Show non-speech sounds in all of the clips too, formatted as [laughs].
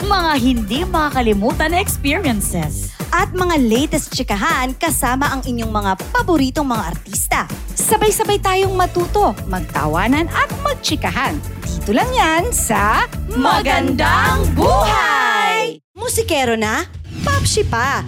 Mga hindi makakalimutan experiences. At mga latest chikahan kasama ang inyong mga paboritong mga artista. Sabay-sabay tayong matuto, magtawanan at magtsikahan. Dito lang yan sa Magandang Buhay! Musikero na? Popshi pa!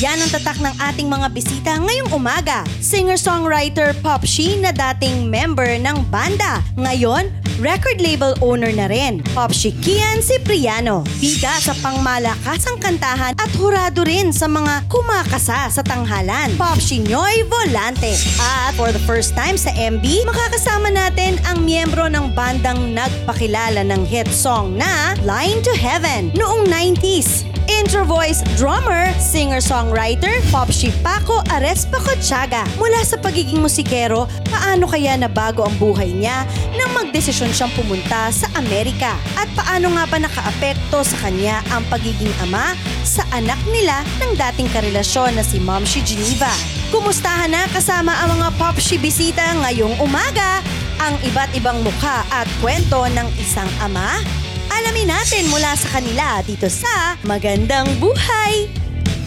Yan ang tatak ng ating mga bisita ngayong umaga. Singer-songwriter Popshi na dating member ng banda. Ngayon, record label owner na rin. Popshi Kian Cipriano. Bida sa pangmalakasang kantahan at hurado rin sa mga kumakasa sa tanghalan. Popshi Noy Volante. At for the first time sa MB, makakasama natin ang miyembro ng bandang nagpakilala ng hit song na Line to Heaven noong 90s. Intro voice drummer, singer-songwriter, Popshi Paco Arespa Cochaga. Mula sa pagiging musikero, paano kaya nabago ang buhay niya nang magdesisyon siyang pumunta sa Amerika? At paano nga ba nakaapekto sa kanya ang pagiging ama sa anak nila ng dating karelasyon na si Momshi Geneva? Kumustahan na kasama ang mga Popshi bisita ngayong umaga? Ang iba't ibang mukha at kwento ng isang ama Alamin natin mula sa kanila dito sa Magandang Buhay!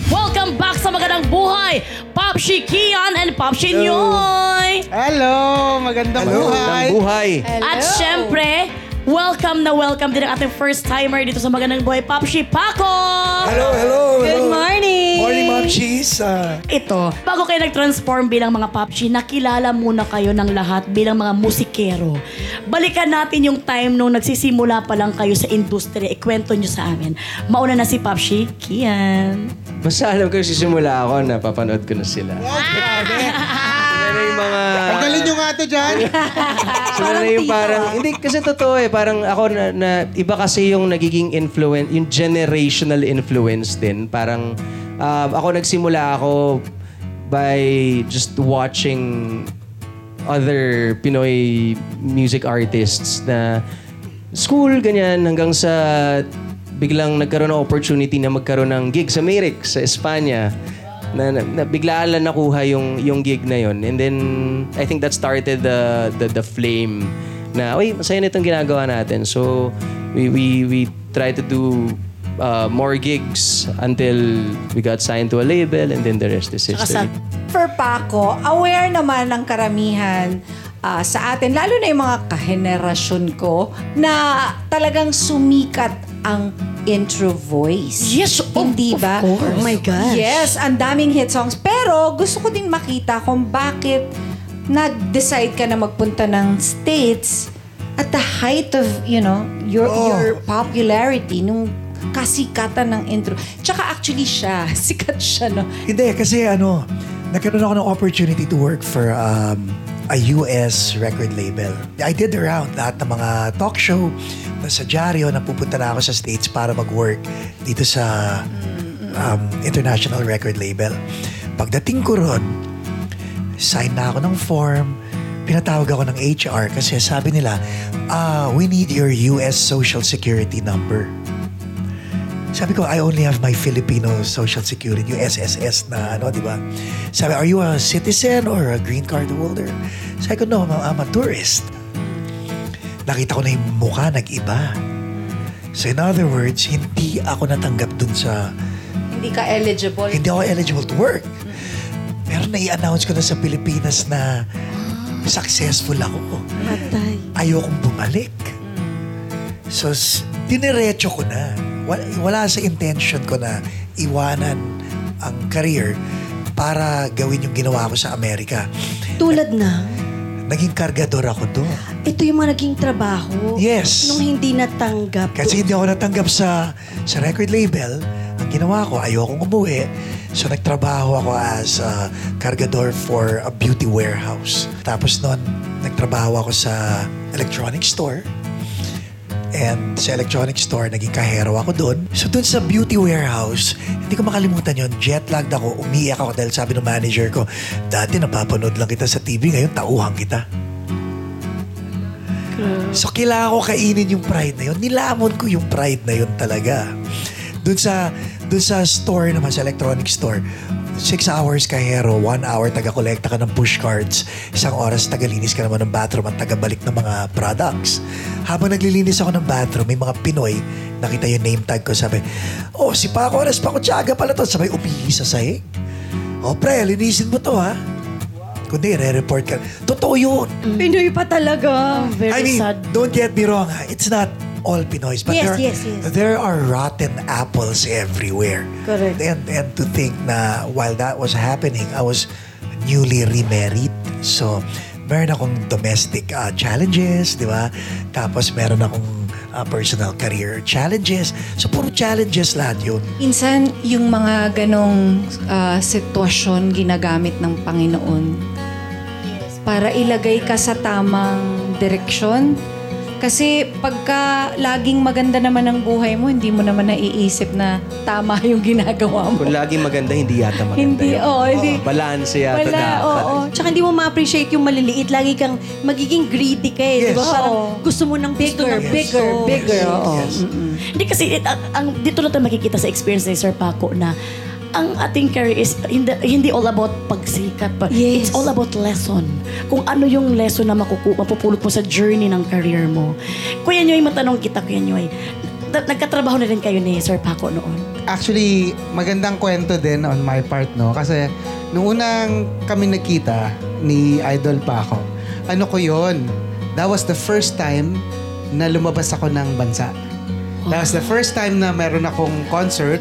Welcome back sa Magandang Buhay! Popshi Kian and Popshi Nyoy! Hello! Magandang Hello, buhay! ng buhay. At syempre, welcome na welcome din ang ating first timer dito sa Magandang Buhay, Popshi Paco! Hello, hello, hello. Good morning! Ah, Ito, bago kayo nag-transform bilang mga Popshi, nakilala muna kayo ng lahat bilang mga musikero. Balikan natin yung time nung nagsisimula pa lang kayo sa industriya. Ikwento nyo sa amin. Mauna na si Popshi, Kian. basta alam ko sisimula ako, napapanood ko na sila. Sila na yung mga... Tanggalin nyo nga to dyan! [laughs] Sila na yung parang... Hindi, kasi totoo eh. Parang ako na, na... Iba kasi yung nagiging influence, yung generational influence din. Parang um, ako nagsimula ako by just watching other Pinoy music artists na school, ganyan, hanggang sa biglang nagkaroon ng opportunity na magkaroon ng gig sa Merrick, sa Espanya. Na, na, na biglaan lang nakuha yung, yung gig na yon And then, I think that started the, the, the flame na, uy, masaya na itong ginagawa natin. So, we, we, we try to do uh, more gigs until we got signed to a label and then the rest is history. For Paco, aware naman ng karamihan ah, sa atin, lalo na yung mga kahenerasyon ko, na talagang sumikat ang intro voice. Yes, of- Hindi of ba? course. Oh my gosh. Yes, ang daming hit songs. Pero gusto ko din makita kung bakit nag-decide ka na magpunta ng States at the height of, you know, your your popularity nung kasikatan ng intro. Tsaka actually siya, [laughs] sikat siya, no? Hindi, kasi ano, nagkaroon ako ng opportunity to work for um, a US record label. I did the round, lahat ng mga talk show, sa dyaryo, napupunta na ako sa States para mag-work dito sa um, international record label. Pagdating ko ron, sign na ako ng form, pinatawag ako ng HR kasi sabi nila, ah, we need your US Social Security number. Sabi ko, I only have my Filipino Social Security, yung SSS na ano, di ba? Sabi, are you a citizen or a green card holder? Sabi ko, no, I'm I'm a tourist. Nakita ko na yung mukha nag-iba. So in other words, hindi ako natanggap dun sa, Hindi ka eligible. hindi ako eligible to work. Pero nai-announce ko na sa Pilipinas na successful ako. Ayokong bumalik. So, diniretso ko na. Wala, wala sa intention ko na iwanan ang career para gawin yung ginawa ko sa Amerika. Tulad na, Naging kargador ako doon. ito yung mga naging trabaho. Yes. Nung hindi natanggap. Kasi hindi ako natanggap sa sa record label. Ang ginawa ko, ayokong umuwi. So nagtrabaho ako as a kargador for a beauty warehouse. Tapos noon, nagtrabaho ako sa electronic store. And sa electronic store, naging kahero ako doon. So doon sa beauty warehouse, hindi ko makalimutan yon jet lagged ako, umiiyak ako dahil sabi ng manager ko, dati napapanood lang kita sa TV, ngayon tauhan kita. So kailangan ko kainin yung pride na yun. Nilamon ko yung pride na yun talaga. Doon sa, doon sa store naman, sa electronic store, six hours ka hero, one hour taga-kolekta ka ng push cards, isang oras tagalinis ka naman ng bathroom at tagabalik ng mga products. Habang naglilinis ako ng bathroom, may mga Pinoy, nakita yung name tag ko, sabi, oh, si Paco Oras, Paco Tiaga pala to. Sabay umihi sa sahig. Oh, pre, linisin mo to, ha? Kundi, re-report ka. Totoo yun. Pinoy pa talaga. Very I mean, sad. don't get me wrong, ha? it's not all Pinoys, but Yes, there, yes, yes. there are rotten apples everywhere. Correct. And, and to think na while that was happening, I was newly remarried. So, meron akong domestic uh, challenges, di ba? Tapos meron akong uh, personal career challenges. So, puro challenges lahat yun. Insan, yung mga ganong ah, sitwasyon ginagamit ng Panginoon para ilagay ka sa tamang direksyon. Kasi pagka laging maganda naman ang buhay mo, hindi mo naman naiisip na tama [laughs] yung ginagawa mo. Kung lagi maganda, hindi yata maganda Hindi, yun. oo, hindi. Balance yata Wala, dapat. oo. Tsaka hindi mo ma-appreciate yung maliliit. Lagi kang magiging greedy ka eh. Di ba? Yes. Parang Oo. gusto mo ng Bigger, ng bigger, bigger. Oo. Yes. Hindi kasi, it- ang, ang, dito na tayo makikita sa experience ni Sir Paco na ang ating career is hindi, hindi all about pagsikat. Pa. Yes. It's all about lesson. Kung ano yung lesson na makuku, mapupulot mo sa journey ng career mo. Kuya Nyoy, matanong kita, Kuya Nyoy. na- Nagkatrabaho na rin kayo ni Sir Paco noon. Actually, magandang kwento din on my part, no? Kasi nung unang kami nagkita ni Idol pa ako, ano ko yon? That was the first time na lumabas ako ng bansa. That was the first time na meron akong concert.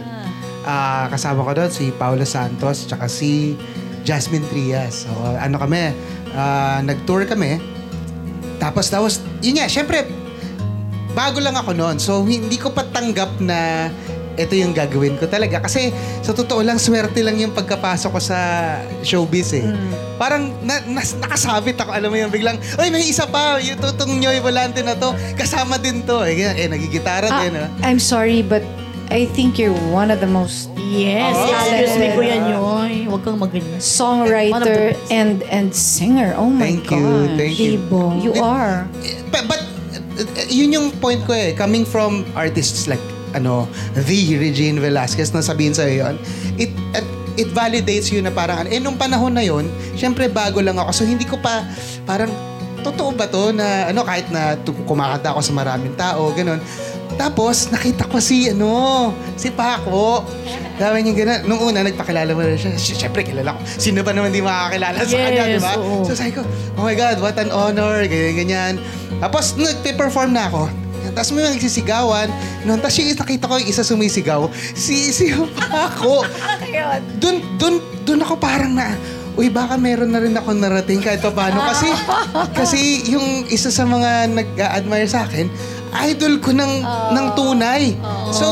Ah, kasama ko doon si Paolo Santos tsaka si Jasmine Trias. So, ano kami, ah, nag-tour kami. Tapos, that was, yun nga, syempre, bago lang ako noon. So, hindi ko pa tanggap na ito yung gagawin ko talaga. Kasi, sa totoo lang, swerte lang yung pagkapasok ko sa showbiz eh. Parang, na, nas- nakasabit ako. Alam mo yung biglang, Uy, may isa pa. Yung tutong Nyoy Volante na to. Kasama din to. Eh, eh nagigitara Ah, din. ah. I'm sorry, but I think you're one of the most Yes, Oh. excuse me. Kuya Nyoy. Huwag kang maganyan. Songwriter and and singer. Oh my Thank you, God. thank you. Dibo. You are. But, but uh, yun yung point ko eh. Coming from artists like, ano, the Regine Velasquez na sabihin sa'yo yun, it, at- it validates you na parang, ano, eh, nung panahon na yun, syempre bago lang ako. So, hindi ko pa, parang, totoo ba to na, ano, kahit na tu- kumakanta ako sa maraming tao, ganun. Tapos, nakita ko si, ano, si Paco. Sabi niya gano'n. Nung una, nagpakilala mo na siya. Siyempre, kilala ko. Sino ba naman di makakilala sa kanya, di Yes, ba? oo. So, sabi ko, oh my God, what an honor, ganyan, ganyan. Tapos, nagpe-perform na ako. Tapos may mga nagsisigawan. No, tapos yung nakita ko yung isa sumisigaw, si, si Paco. Doon, doon, doon ako parang na, uy, baka meron na rin ako narating kahit pa paano. Kasi, [laughs] kasi yung isa sa mga nag-admire sa akin, idol ko ng, ng tunay. So,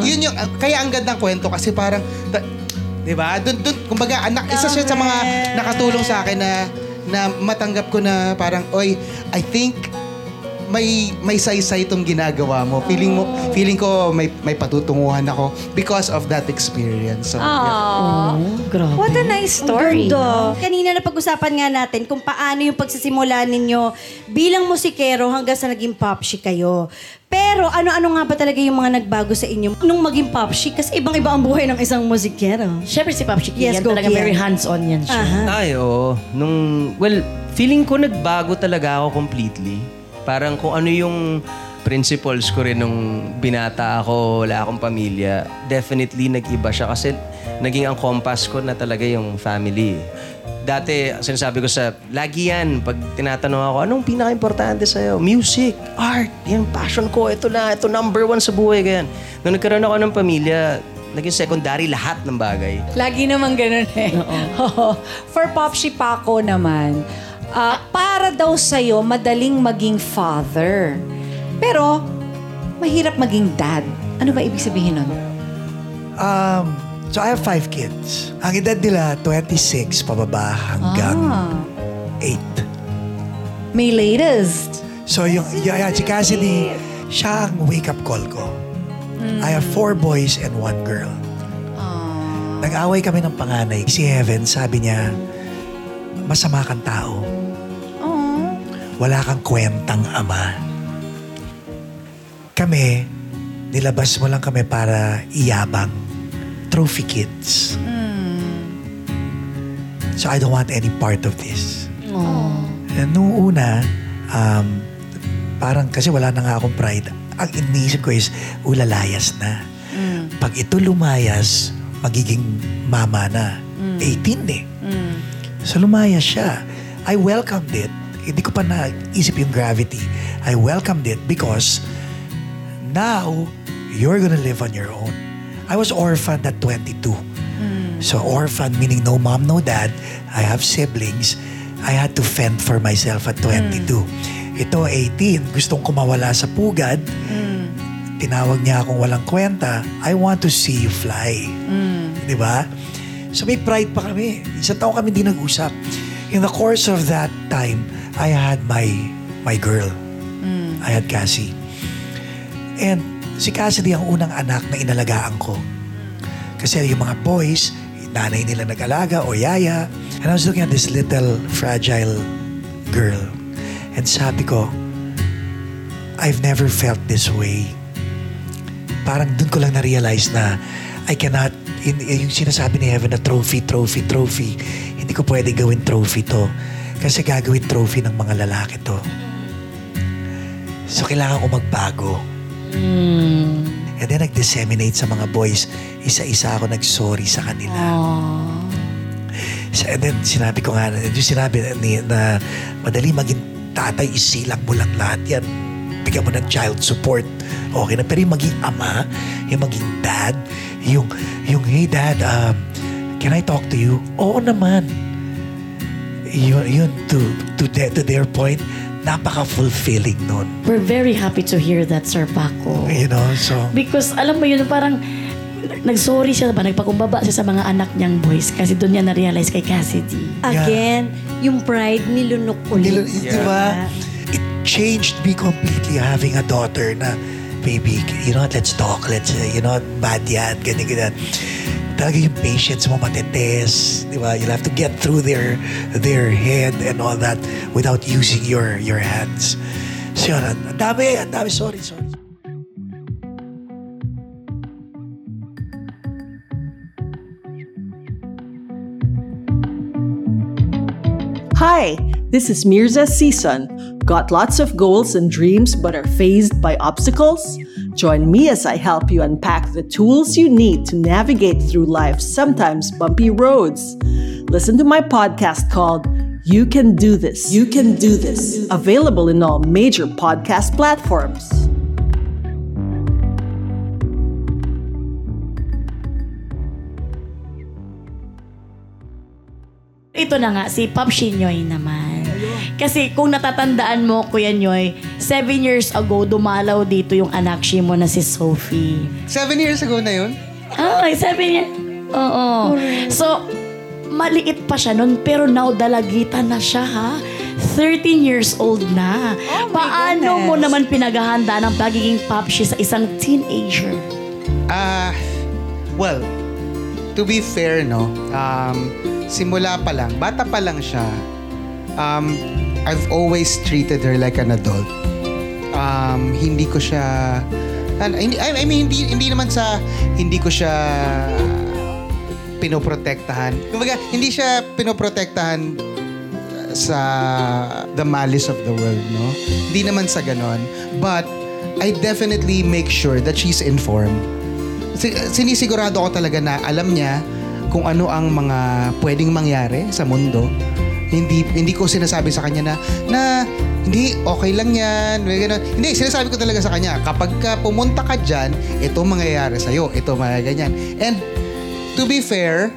yun yung, kaya ang gandang kwento kasi parang, ta- Di ba? Doon, doon, kumbaga, anak, isa siya sa mga nakatulong sa akin na, na matanggap ko na parang, oy, I think may may saysay itong ginagawa mo. Feeling mo feeling ko may may patutunguhan ako because of that experience. So, yeah. Oh, grabe. What a nice Ang story. ganda. Kanina na pag-usapan nga natin kung paano yung pagsisimula ninyo bilang musikero hanggang sa naging popshi kayo. Pero ano-ano nga ba talaga yung mga nagbago sa inyo nung maging popshi? Kasi ibang-iba ang buhay ng isang musikero. Siyempre si Pop Chicky, Yes, go, talaga Kian. very hands-on yan siya. Aha. Ay, oo. Nung, well, feeling ko nagbago talaga ako completely. Parang kung ano yung principles ko rin nung binata ako, wala akong pamilya, definitely nag-iba siya kasi naging ang compass ko na talaga yung family. Dati, sinasabi ko sa, lagi yan, pag tinatanong ako, anong pinaka-importante sa'yo? Music, art, yan, passion ko, ito na, ito number one sa buhay, ganyan. Nung nagkaroon ako ng pamilya, naging secondary lahat ng bagay. Lagi naman ganun eh. Oo. [laughs] For Popshi Paco naman, ah, para daw sa'yo, madaling maging father. Pero, mahirap maging dad. Ano ba ibig sabihin nun? Um, so I have five kids. Ang edad nila, 26 pababa hanggang Ah, 8. may latest. So yung, y- yan, si Cassidy, Siya ang wake-up call ko. I have four boys and one girl. Nag-away kami ng panganay. Si Heaven, sabi niya, masama kang tao. Wala kang kwentang ama. Kami, nilabas mo lang kami para iyabang. Trophy kids. So I don't want any part of this. And nung una, um, parang kasi wala na nga akong pride. Ang iniisip ko is, ulalayas na. Pag ito lumayas, magiging mama na. 18 eh. So lumayas siya. I welcomed it. Hindi ko pa naisip yung gravity. I welcomed it because now, you're gonna live on your own. I was orphaned at 22. So orphan meaning no mom, no dad. I have siblings. I had to fend for myself at 22. Ito, 18. Gustong kumawala sa pugad. Tinawag niya akong walang kwenta. I want to see you fly. Di ba? So may pride pa kami. Isang taon kami di nag-usap. In the course of that time, I had my my girl. I had Cassie. And si Cassidy ang unang anak na inalagaan ko. Kasi yung mga boys, nanay nila nag-alaga o yaya. And I was looking at this little fragile girl. And sabi ko, I've never felt this way. Parang dun ko lang na-realize na I cannot, in, yung sinasabi ni Heaven na trophy, trophy, trophy, hindi ko pwede gawin trophy to. Kasi gagawin trophy ng mga lalaki to. So kailangan ko magbago. And then nag-disseminate sa mga boys. Isa-isa ako nag-sorry sa kanila. So, and then sinabi ko nga, yung sinabi ni, na madali maging tatay, isilak mo lang lahat yan. Bigyan mo ng child support. Okay na. Pero yung maging ama, yung maging dad, yung, yung hey dad, um, can I talk to you? Oo naman. Yun, yun to, to, the- to their point, napaka-fulfilling nun. We're very happy to hear that, Sir Paco. You know, so... Because alam mo yun, parang nag-sorry siya ba, nagpakumbaba siya sa mga anak niyang boys kasi doon niya na-realize kay Cassidy. Again, yung pride nilunok ulit. Nilo, Di ba? It changed me completely having a daughter na, baby, you know what, let's talk, let's, you know, bad yan, ganyan, ganyan. Talaga yung patience mo di ba? You'll have to get through their their head and all that without using your your hands. So yun, ang dami, ang dami, sorry, sorry. Hi, this is Mirza Season. Got lots of goals and dreams but are faced by obstacles? Join me as I help you unpack the tools you need to navigate through life's sometimes bumpy roads. Listen to my podcast called You Can Do This. You Can Do This. Available in all major podcast platforms. Ito na nga, si Pop Shinyoy naman. Kasi kung natatandaan mo, Kuya Nyoy, seven years ago, dumalaw dito yung anak mo na si Sophie. Seven years ago na yun? Ah, seven years. Oo. So, maliit pa siya nun, pero now dalagitan na siya, ha? 13 years old na. Paano mo naman pinaghahanda ng pagiging popshi sa isang teenager? Ah, well, to be fair, no, um, simula pa lang, bata pa lang siya, um, I've always treated her like an adult. Um, hindi ko siya, ano, hindi, I, mean, hindi, hindi naman sa, hindi ko siya pinoprotektahan. Kumbaga, hindi siya pinoprotektahan sa the malice of the world, no? Hindi naman sa ganon. But, I definitely make sure that she's informed. Si- sinisigurado ko talaga na alam niya kung ano ang mga pwedeng mangyari sa mundo. Hindi hindi ko sinasabi sa kanya na na hindi okay lang 'yan. may ganun. Hindi sinasabi ko talaga sa kanya kapag ka pumunta ka diyan, ito mangyayari sa iyo, ito mga ganyan. And to be fair,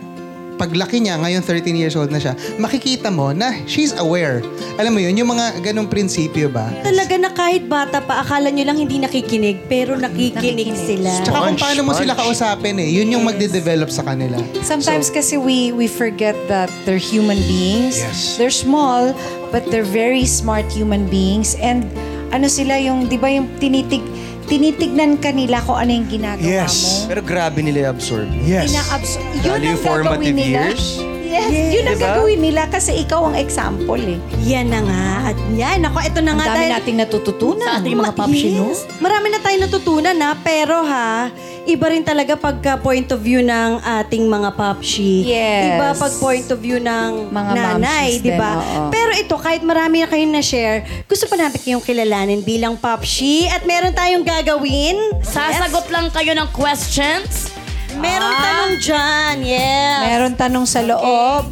paglaki niya, ngayon 13 years old na siya, makikita mo na she's aware. Alam mo yun, yung mga ganong prinsipyo ba? Talaga na kahit bata pa, akala nyo lang hindi nakikinig, pero nakikinig, sila. Tsaka kung paano mo sila kausapin eh, yun yung magde-develop sa kanila. Sometimes kasi we we forget that they're human beings. Yes. They're small, but they're very smart human beings. And ano sila yung, di ba yung tinitig, tinitignan ka nila kung ano yung ginagawa Yes. mo. Pero grabe nila absorb. Yes. Ina-absor- yun Lalo yung ang formative gagawin nila. years. Yes, yun ang Diba? gagawin nila kasi ikaw ang example eh. Yan na nga. At yan, ako, ito na Ang nga. dami dahil- nating natututunan. Sa ating mga popshi, no? Yes. Marami na tayo natutunan na, pero ha, iba rin talaga pagka point of view ng ating mga popshi. Yes. Iba pag point of view ng Mga nanay, di ba? din, oo. Pero ito, kahit marami na kayong na-share, gusto pa natin kayong kilalanin bilang popshi at meron tayong gagawin. Sasagot lang kayo ng questions. Meron tanong dyan, yes. Meron tanong sa loob.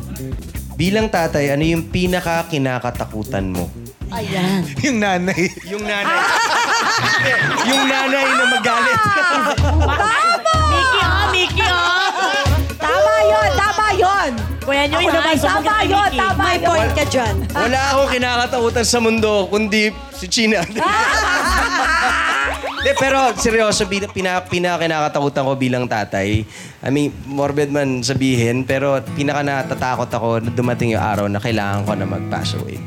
Bilang tatay, ano yung pinaka kinakatakutan mo? Ayan. Yung nanay. Yung nanay. [laughs] yung nanay na magalit. Mickey ha, Mickey ha. Tama yun, tama yun. Kuya nyo Ako yun naman, tama yun, tama May yun. point ka dyan. Wala akong kinakatakutan sa mundo, kundi si China. [laughs] De, pero seryoso, bilang pina, pinaka kinakatakutan ko bilang tatay. I mean, morbid man sabihin, pero pinaka natatakot ako na dumating yung araw na kailangan ko na mag-pass away.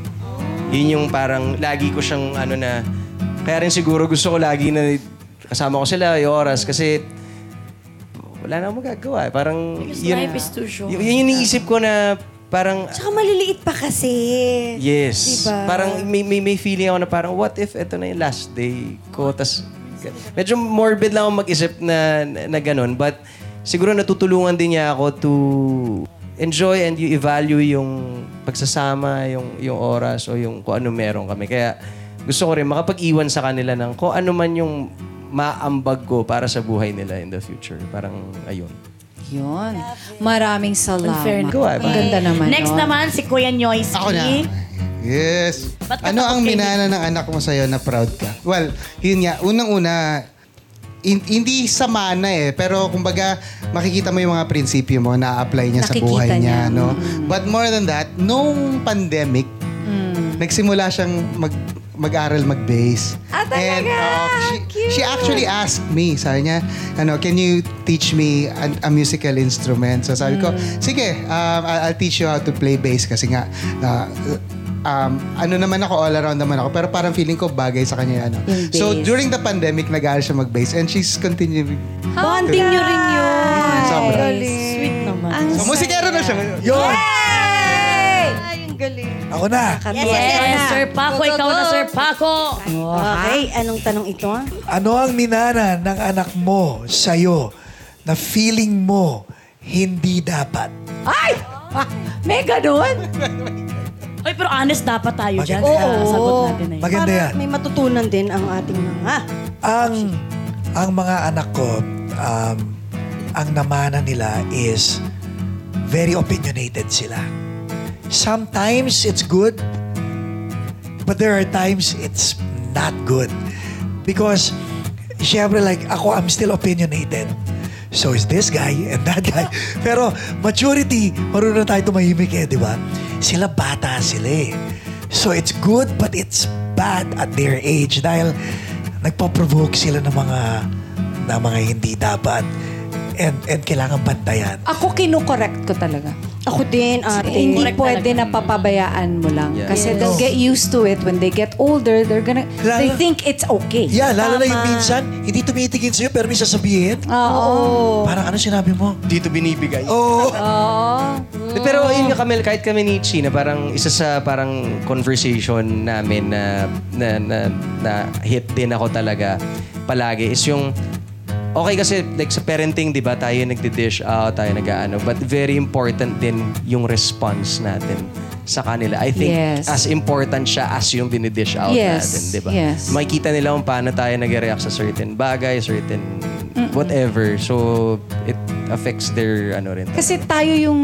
Yun yung parang lagi ko siyang ano na, kaya rin siguro gusto ko lagi na kasama ko sila yung oras kasi wala na akong magagawa. eh. Parang Because yun, life is too short. yun, yun yung iniisip ko na parang Tsaka maliliit pa kasi. Yes. Diba? Parang may, may, may feeling ako na parang, what if ito na yung last day ko? Tas, medyo morbid lang ako mag-isip na, na, na ganun. But siguro natutulungan din niya ako to enjoy and you evalue yung pagsasama, yung, yung oras o yung kung ano meron kami. Kaya gusto ko rin makapag-iwan sa kanila ng kung ano man yung maambag ko para sa buhay nila in the future. Parang ayun. Yun. Maraming salamat. Unfair Go, Ang ganda naman. Next no? naman, si Kuya Nyoyski. Ako na. Yes. Ba't ka ano ang minana ng anak mo sa'yo na proud ka? Well, yun nga. Unang-una, hin- hindi sa mana eh, pero kumbaga makikita mo yung mga prinsipyo mo na apply niya sa Nakikita buhay niya. niya, no? But more than that, nung pandemic, nagsimula siyang mag mag-aral mag-bass. Ah, talaga? And uh, she, she actually asked me, sabi niya, ano, can you teach me a, a musical instrument? So sabi ko, sige, um, I'll, I'll teach you how to play bass kasi nga, uh, um, ano naman ako, all around naman ako. Pero parang feeling ko bagay sa kanya. Ano. So during the pandemic, nag-aaral siya mag-bass and she's continuing. Bonding nyo rin yun. Sobra. Sweet naman. Ang So musikero na siya. Yun! Ang galing. Ako na. Yes, yes, yes, Yes, na. Sir Paco. Ikaw na, Sir Paco. Okay, anong tanong ito? Ano ang minana ng anak mo sa'yo na feeling mo hindi dapat? Ay! Ah, May ganun? [laughs] Ay, pero honest dapat tayo dyan. Maganda sa yan. sagot natin na yun. Maganda Para yan. may matutunan din ang ating mga Ang, ang mga anak ko, um, ang namana nila is very opinionated sila. Sometimes it's good, but there are times it's not good. Because, syempre like, ako, I'm still opinionated. So is this guy and that guy. [laughs] Pero maturity, marunong tayo tumahimik eh, di ba? Sila bata sila eh. So it's good but it's bad at their age dahil nagpo-provoke sila ng mga ng mga hindi dapat and and kailangan bantayan. Ako kinukorekt ko talaga. Ako din, ate. Hindi Correct pwede talaga. na papabayaan mo lang. Yeah. Kasi Yes. they'll get used to it. When they get older, they're gonna, Lalo- they think it's okay. Yeah, lalo na yung minsan, hindi tumitingin sa'yo pero may sasabihin. Oo. Parang ano sinabi mo? Dito binibigay. Oo. De, Pero yun nga kami, kahit kami ni China, parang isa sa parang conversation namin na, na, na, na hit din ako talaga palagi is yung Okay kasi like sa parenting, 'di ba, tayo nagdi-dish out, tayo nag-aano, but very important din yung response natin sa kanila. I think Yes. as important siya as yung dinidish out Yes, natin, 'di ba? yes. Makikita nila kung paano tayo nag-react sa certain bagay, certain whatever. So it affects their ano rin. Kasi tayo yung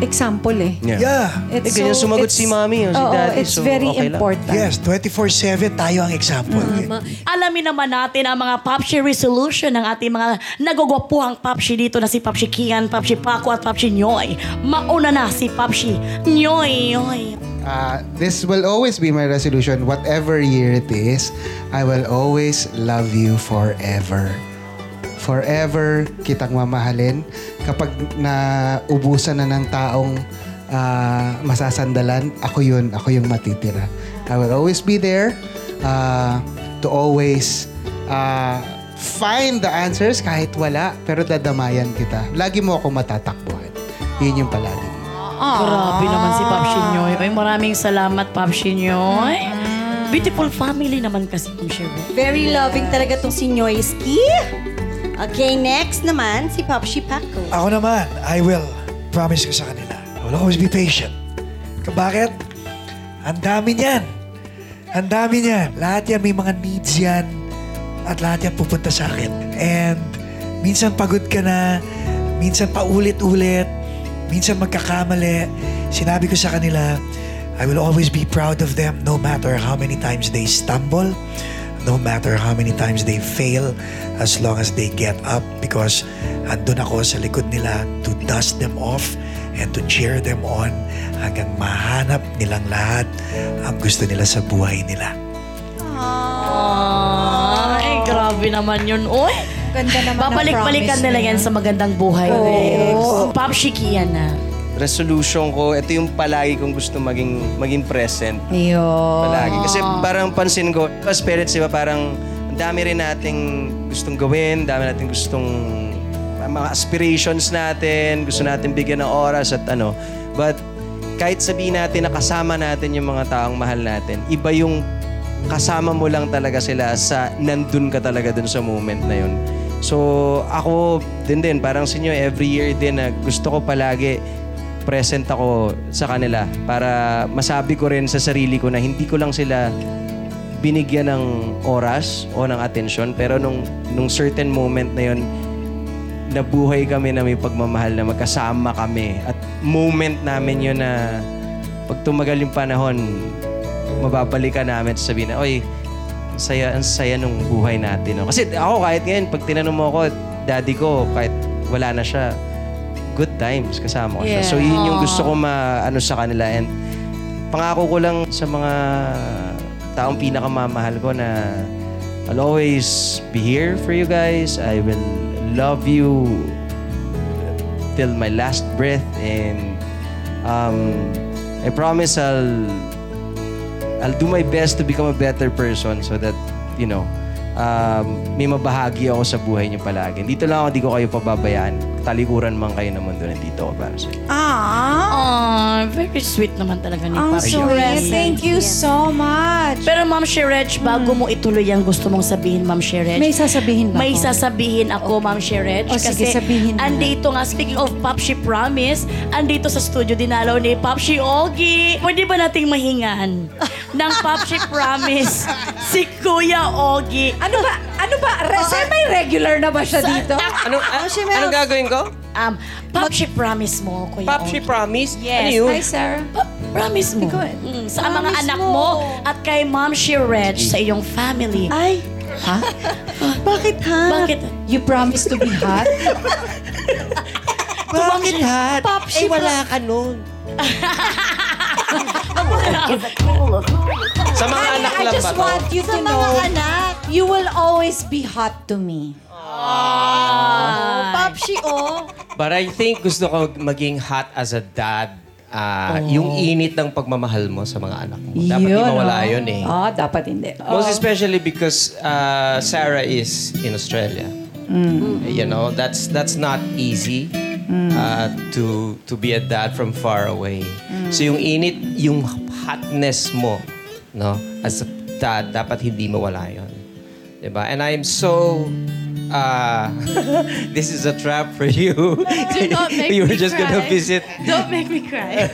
example eh. Yeah. Eh, ganyan sumagot si mommy o si oo, daddy, It's so very okay lang. important. Yes, 24-7 tayo ang example. Alamin naman natin ang mga Popshi resolution ng ating mga nagugwapuhang Popshi dito na si Popshi Kian, Popshi Paco at Popshi Nyoy. Mauna na si Popshi Nyoy. Nyoy. Uh, this will always be my resolution. Whatever year it is, I will always love you forever. Forever kitang mamahalin. Kapag naubusan na ng taong ah, masasandalan, ako yun, ako yung matitira. I will always be there. uh, to always uh, find the answers kahit wala, pero dadamayan kita. Lagi mo ako matatakbuhan. Yun yung palagi. Grabe naman si Pop Shinyoy. Ay, maraming salamat, Pop Shinyoy. Beautiful family naman kasi, Ma'am Sherry. Very loving talaga tong si Nyoyski. Okay, next naman, si Popshi Paco. Ako naman, I will. Promise ko sa kanila. I will always be patient. Bakit? Ang dami niyan. Ang dami niyan. Lahat yan, may mga needs yan. At lahat yan pupunta sa akin. And minsan pagod ka na. Minsan paulit-ulit. Minsan magkakamali. Sinabi ko sa kanila, I will always be proud of them no matter how many times they stumble, no matter how many times they fail, as long as they get up because andun ako sa likod nila to dust them off and to cheer them on hanggang mahanap nilang lahat ang gusto nila sa buhay nila. Ay, grabe naman yun. Uy! Ganda naman Babalik-balikan nila yan sa magandang buhay. Oh. Pop Shiki yan na. Resolution ko, ito yung palagi kong gusto maging maging present. Yun. Palagi. Kasi parang pansin ko, as parents, di ba, parang ang dami rin nating gustong gawin, dami nating gustong mga aspirations natin, gusto natin bigyan ng oras at ano. But kahit sabihin natin na kasama natin yung mga taong mahal natin, iba yung kasama mo lang talaga sila sa nandun ka talaga dun sa moment na yun. So ako din din, parang sinyo every year din na gusto ko palagi present ako sa kanila para masabi ko rin sa sarili ko na hindi ko lang sila binigyan ng oras o ng atensyon. Pero nung nung certain moment na yon nabuhay kami na may pagmamahal na magkasama kami. At moment namin yun na pag tumagal yung panahon mababalikan namin. At sabihin na oy saya ang saya nung buhay natin no? kasi ako kahit ngayon pag tinanong mo ako daddy ko kahit wala na siya good times kasama ko siya. So yun yung gusto ko maano sa kanila. And pangako ko lang sa mga taong pinakamamahal ko na I'll always be here for you guys. I will love you till my last breath. And um, I promise I'll I'll do my best to become a better person so that you know um, may mabahagi ako sa buhay niyo palagi. Dito lang ako, di ko kayo pababayaan. Talikuran man kayo ng mundo, nandito ako para sa inyo. Ah, very sweet naman talaga ni Ang Pop sweet. Thank you so much. Pero Ma'am Sherech, bago mo ituloy ang gusto mong sabihin, Ma'am Sherech. May sasabihin ba May ako? sasabihin ako, Ma'am Sherech. O, sige, sabihin mo. andito nga, speaking of Popshi Promise, andito sa studio dinalaw ni Popshi Ogie. Pwede ba nating mahingan [laughs] ng Popshi Promise si Kuya Ogie? Ano ba? Ano ba? Re- Semi-regular na ba siya dito? Ano, a- anong gagawin ko? Um, Popshi Promise mo, Kuya Pop, she Ogie. promise? Yes. Ano yun? Hi, Sarah. Pa- Promise mo. Mm, sa mga promise anak mo. mo. at kay Ma'am Shirech sa iyong family. Ay, Ha? bakit ha? Bakit? You promise to be hot? [laughs] Bakit hat? Pop, eh, she wala ka nun. [laughs] Sa mga anak I lang ba just to? want you to Sa mga know, anak. you will always be hot to me. Oh, Popshi, oh. But I think gusto ko maging hot as a dad. Ah, Yung init ng pagmamahal mo sa mga anak mo. Dapat di mawala oh. yun eh. Ah, dapat hindi. Most especially because uh, Sarah is in Australia. You know, that's that's not easy uh, to to be a dad from far away. So yung init, yung hotness mo, no, as a dad, dapat hindi mawala yun. Diba? And I'm so uh, [laughs] this is a trap for you. [laughs] Do not make [laughs] you were me just gonna visit Don't make me cry.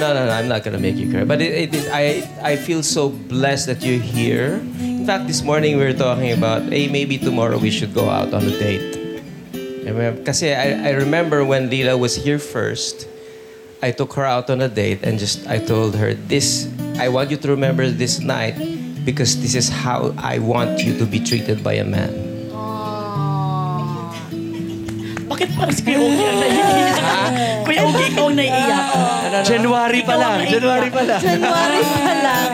no, no, no. I'm not gonna make you cry. But it, it is. I I feel so blessed that you're here. In fact, this morning we were talking about, hey, maybe tomorrow we should go out on a date. I remember, kasi I, I remember when Lila was here first, I took her out on a date and just I told her this. I want you to remember this night because this is how I want you to be treated by a man. Bakit parang si Kuya Ogie ang naiiyak? Kuya Ogie, ikaw ang naiiyak. January pa lang. January pa lang. January pa lang.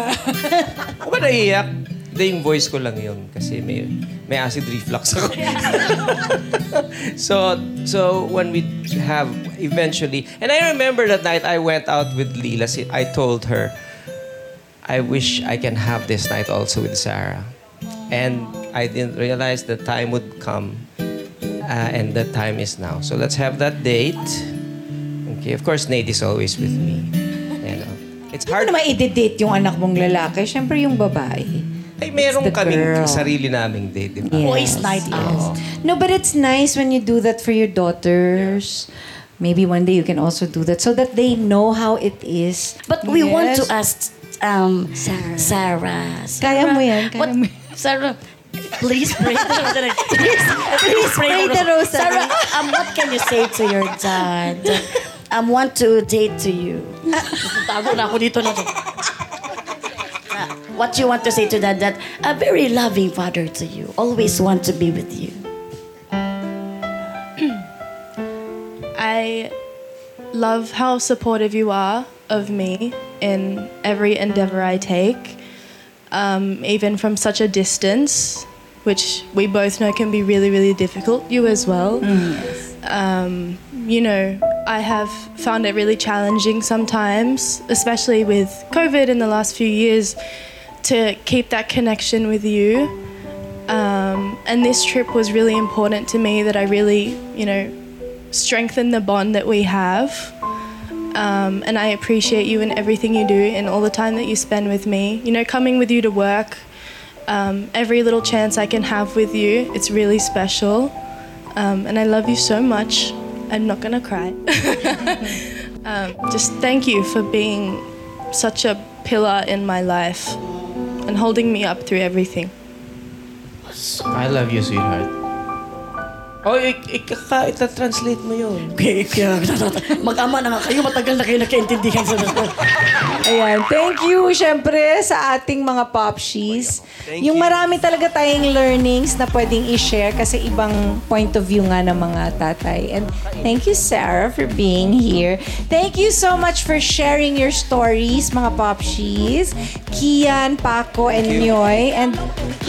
Ako ba naiiyak? Hindi, yung voice ko lang yun. Kasi may, may acid reflux ako. [laughs] so, so when we have eventually... And I remember that night I went out with Lila. I told her, I wish I can have this night also with Sarah. And I didn't realize the time would come. Uh, and the time is now. So let's have that date. Okay, of course, Nate is always with me. You know. It's Hard hard. naman i-date yung anak mong lalaki. Siyempre yung babae. Ay, meron the kaming girl. sarili naming date, di ba? Yes, Boys night out. No, but it's nice when you do that for your daughters. Maybe one day you can also do that so that they know how it is. But we want to Yes. ask um, Sarah. Sarah. Kaya mo yan, kaya what, mo Sarah, please pray the rosary. [laughs] Please, please pray the rosary. Sarah, um, what can you say to your dad? I want to date to you. [laughs] Tago na ako dito na to. What you want to say to dad that a very loving father to you. Always want to be with you. [clears throat] I love how supportive you are of me in every endeavor I take, um, even from such a distance, which we both know can be really, really difficult. You as well. Um, you know, I have found it really challenging sometimes, especially with COVID in the last few years, to keep that connection with you. Um, and this trip was really important to me that I really, you know, strengthen the bond that we have. Um, and I appreciate you and everything you do and all the time that you spend with me. You know, coming with you to work, um, every little chance I can have with you, it's really special. Um, and I love you so much. I'm not gonna cry. [laughs] um, just thank you for being such a pillar in my life and holding me up through everything. I love you, sweetheart. Oh, ik ikaka, ita-translate mo yun. [laughs] Okay, kaya, mag-ama na nga kayo, matagal na kayo nagkaintindihan sa Ayan. Thank you, syempre, sa ating mga popshies. yung marami talaga tayong learnings na pwedeng i-share kasi ibang point of view nga ng mga tatay. And thank you, Sarah, for being here. Thank you so much for sharing your stories, mga popshies. Kian, Paco, and Nyoy. And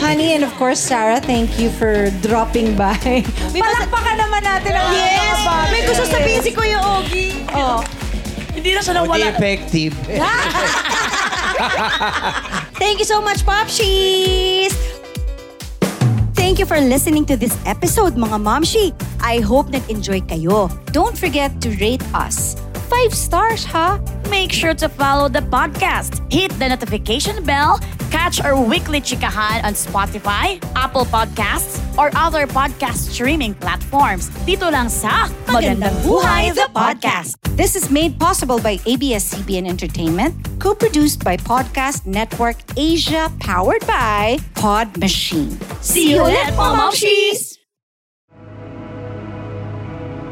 Honey, and of course, Sarah, thank you for dropping by. Palakpakan naman natin ang Yes! May gusto sabihin si Kuya Ogie. Oh. Hindi na siya Hindi nawala. effective. [laughs] Thank you so much, Popshies! Thank you for listening to this episode, mga Momshi. I hope nag-enjoy kayo. Don't forget to rate us. Five stars, ha? Make sure to follow the podcast. Hit the notification bell. Catch our weekly chikahan on Spotify, Apple Podcasts, or other podcast streaming platforms. Dito lang sa Magandang Buhay the Podcast. This is made possible by ABS-CBN Entertainment, co-produced by Podcast Network Asia, powered by Pod Machine. See you mga Momshies!